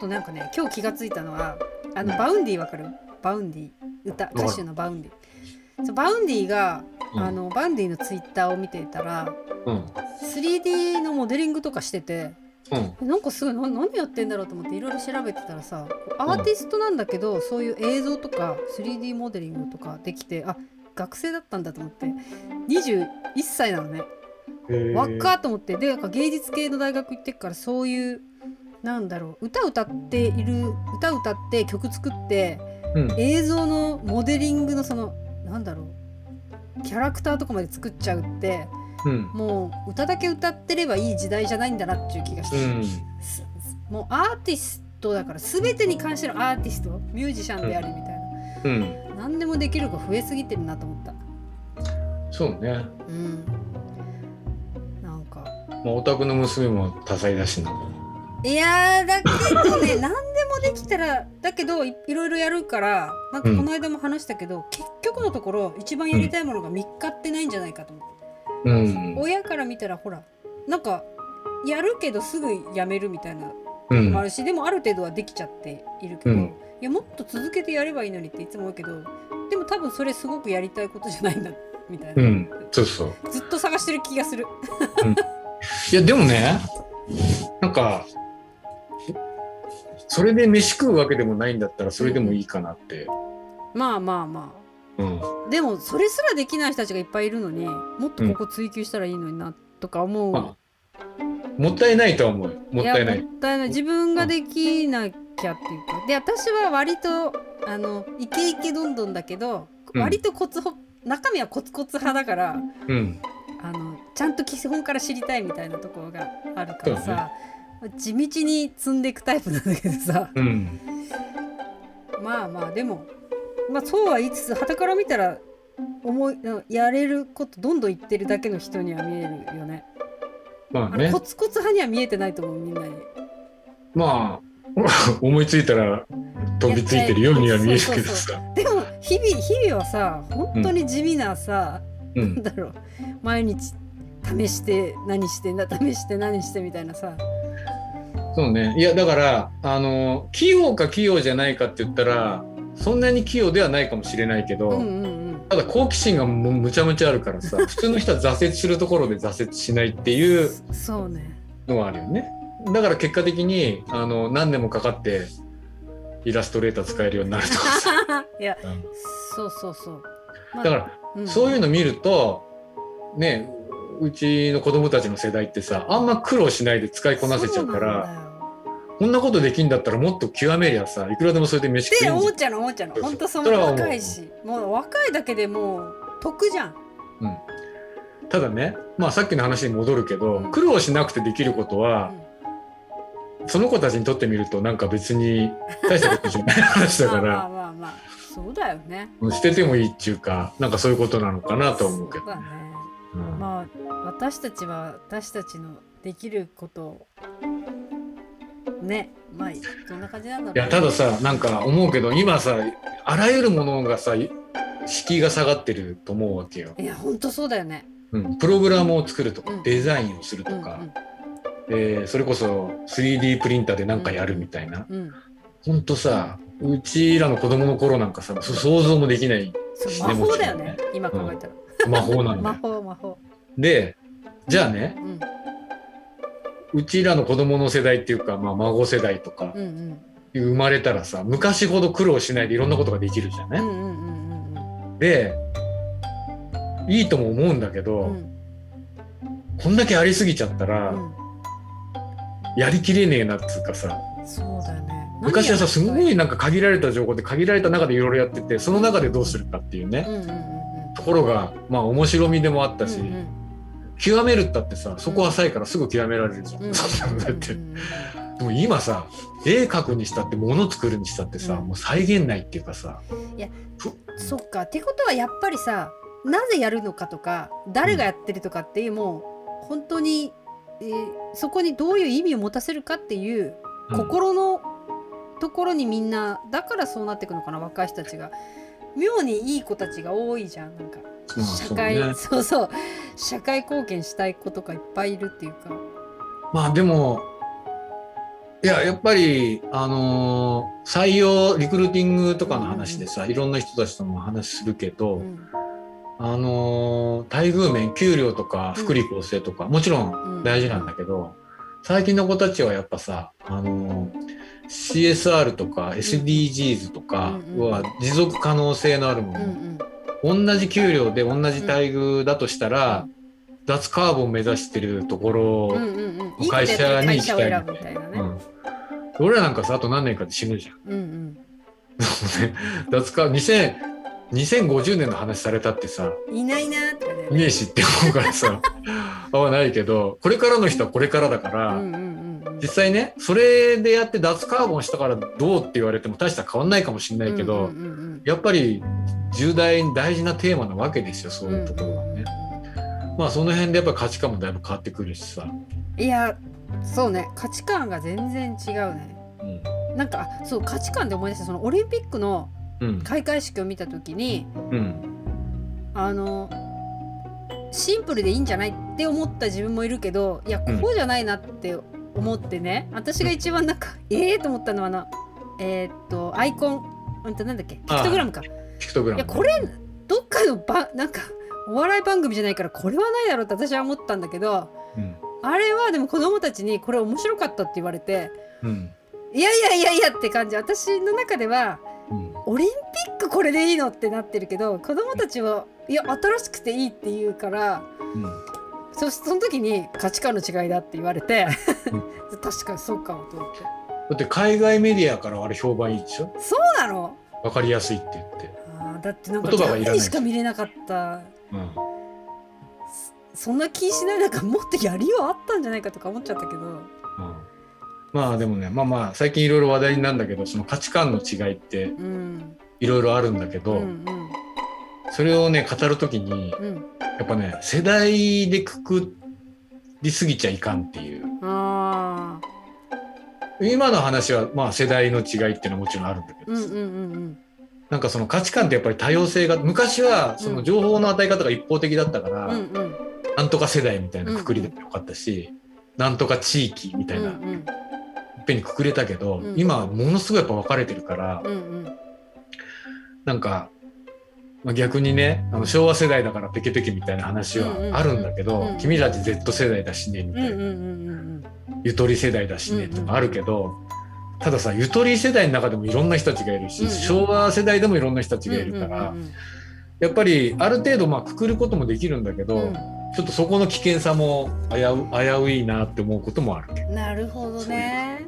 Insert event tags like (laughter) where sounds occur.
となんかね今日気がついたのはあの Vaundy わかる？ Vaundy。歌歌手の Vaundy。そう Vaundy が、うん。あの Vaundy のツイッターを見ていたらうん。3D のモデリングとかしててうん。なんかすごいな何やってんだろうと思っていろいろ調べてたらさアーティストなんだけど、そういう映像とか 3D モデリングとかできてあ学生だったんだと思って21歳なのね。若っと思ってでなんか芸術系の大学行ってっからそういうなんだろう歌歌っている歌歌って曲作ってうん。映像のモデリングのそのなんだろうキャラクターとかまで作っちゃうってうん。もう歌だけ歌ってればいい時代じゃないんだなっていう気がして、うん。すもうアーティストだから全てに関してのアーティストミュージシャンでありみたいうん。な、何でもできる子増えすぎてるなと思ったそうね。うんなんかまあ、お宅の娘も多彩だしな。いやーだけどね何でもできたらだけどいいろいろやるからなんかこの間も話したけど、結局のところ一番やりたいものが見っかってないんじゃないかと思って、うん。親から見たらほらなんかやるけどすぐやめるみたいなうんのもあ。るし、でもある程度はできちゃっているけど、うんいやもっと続けてやればいいのにっていつも思うけどでも多分それすごくやりたいことじゃないんだみたいな、うん。そうそう。ずっと探してる気がする。いや、でもね、なんか、それで飯食うわけでもないんだったら、それでもいいかなって。まあまあまうん。あでもそれすらできない人たちがいっぱいいるのにもっとここ追求したらいいのになとか思う、まあ、もったいないとは思うよ。もったいないや。もったいない自分ができなきゃっていうかで私は割とあのイケイケどんどんだけど、うん割とコツほ中身はコツコツ派だからうん。あのちゃんと基本から知りたいみたいなところがあるからさ、地道に積んでいくタイプなんだけどさうん。まあまあでも、まあ、そうは言いつつ傍から見たら思いやれることどんどん言ってるだけの人には見えるよね。まあねあのコ。ツコツ派には見えてないと思うみんなに。まあ、思いついたら飛びついてるようには見えるけどさ。でも日々日々はさ本当に地味なさ、うん。なんだろう毎日試して何してな試して何してみたいなさそうね。いや、だから、あの、器用か器用じゃないかって言ったら、そんなに器用ではないかもしれないけど、うんうんうんただ好奇心がむちゃむちゃあるからさ、(laughs) 普通の人は挫折するところで挫折しないっていうそうねのはあるよね。だから結果的に、あの、何年もかかって、イラストレーター使えるようになるとかさ。(laughs) いやうんそうそうそう、まあだから、うんそういうの見ると、ね、うちの子供たちの世代ってさ、あんま苦労しないで使いこなせちゃうから、こんなことできんだったらもっと極めりゃさ、いくらでもそれで飯食えんじゃん。で思っちゃうの思っちゃうの。ほんとそ若いし。もう若いだけでもう得じゃん。ただね、まあさっきの話に戻るけど、うん。苦労しなくてできることは、その子たちにとってみるとなんか別に大したことじゃない話だかまあまあら、まあまあ。そうだよね。捨ててもいいっていうか、なんかそういうことなのかなとは思うけど。ね。うん。まあ私たちは私たちのできることをねまあどんな感じなんだろう。いや、たださ、なんか思うけど、今さ、あらゆるものがさ、敷居が下がってると思うわけよ。いやほんとそうだよね。うん、プログラムを作るとか、うん。デザインをするとか、えーそれこそ 3D プリンターでなんかやるみたいな。うんうん。ほんとさ、うちらの子供の頃なんかさ、そ想像もできないそう魔法だよね今考えたら、魔法なんだ魔よ。法魔法で、じゃあね、うん。うちらの子供の世代っていうか、まあ、孫世代とか生まれたらさ、昔ほど苦労しないでいろんなことができるじゃんね。で、いいとも思うんだけど、うん。うんこんだけありすぎちゃったら、うん。やりきれねえなっつうかさ、そうだよね。昔はさ、すごいなんか限られた情報で限られた中でいろいろやってて、その中でどうするかっていうね、ところが、まあ面白みでもあったし、うんうん極めるったってさ、そこ浅いからすぐ極められるじゃん。うん。(laughs) だって。でも今さ、絵描くにしたって、物作るにしたってさ、うん。もう再現ないっていうかさ、そっか。ってことはやっぱりさなぜやるのかとか誰がやってるとかっていう、もう本当に、えーそこにどういう意味を持たせるかっていううん。心のところにみんなだからそうなっていくのかな若い人たちが。妙にいい子たちが多いじゃんなんか。まあ社会そうね。そうそう社会貢献したい子とかいっぱいいるっていうか。まあでも、いややっぱりあのー採用リクルーティングとかの話でさ、いろんな人たちとも話するけど、うん。あのー待遇面給料とか福利厚生とか、もちろん大事なんだけど、最近の子たちはやっぱさ、あのー CSR とか SDGs とかうんうん。は持続可能性のあるもうんの、うん同じ給料で同じ待遇だとしたら、脱カーボン目指してるところを、うんうんうん。いい会社に会行きたい。みたいなね。うん。俺らなんかさあと何年かで死ぬじゃん。うんうん。(laughs) 脱カー2000 2050年の話されたってさいないなーってね。ねえしって思うからさ。(laughs) 合わないけどこれからの人はこれからだから、うんうん実際ねそれでやって脱カーボンしたからどうって言われても大した変わんないかもしれないけど、うんうんうんやっぱり重大に大事なテーマなわけですよそういうところはね。まあその辺でやっぱ価値観もだいぶ変わってくるしさ。いやそうね。価値観が全然違うね。うん。なんかあそう価値観で思い出した。そのオリンピックのうん。開会式を見た時にうん。あのシンプルでいいんじゃないって思った自分もいるけどいやうん。こうじゃないなって思ってね、私が一番なんかええと思ったのはあのえーっとアイコンうんとなんだっけピクトグラムか。ピクトグラム。いやこれどっかのばなんかお笑い番組じゃないからこれはないだろうって私は思ったんだけどうん。あれはでも子供たちにこれ面白かったって言われてうん。いやいやいやいやって感じ。私の中ではうん。オリンピックこれでいいのってなってるけど子供たちはいや新しくていいって言うからうんそ (laughs) その時に価値観の違いだって言われてう (laughs) 確かにそうかもと思って。だって海外メディアからあれ評判いいでしょ？そうなの？わかりやすいって言って。あーだってなんか言葉がいらないにしか見れなかった。うん。そんな気しないなんかもっとやりようあったんじゃないかとか思っちゃったけど。うん。まあでもねまあまあ最近いろいろ話題になるんだけどその価値観の違いってうん。いろいろあるんだけど、うんうん。それをね語る時にうんやっぱね世代でくくりすぎちゃいかんっていう。今の話はまあ世代の違いっていうのはもちろんあるんだけど、うんうんうんなんかその価値観ってやっぱり多様性が昔はその情報の与え方が一方的だったから、うんうんうん。なんとか世代みたいなくくりでもよかったし、なんとか地域みたいな、うんうんいっぺんにくくれたけど、うん今はものすごいやっぱ分かれてるから、うんうん。なんか、まあ、逆にねあの昭和世代だからペケペケみたいな話はあるんだけど、君たち Z 世代だしねみたいな、ゆとり世代だしねとかあるけど、たださゆとり世代の中でもいろんな人たちがいるし、昭和世代でもいろんな人たちがいるから、やっぱりある程度まあくくることもできるんだけど、うん。ちょっとそこの危険さも危う危ういなって思うこともあるなるほどね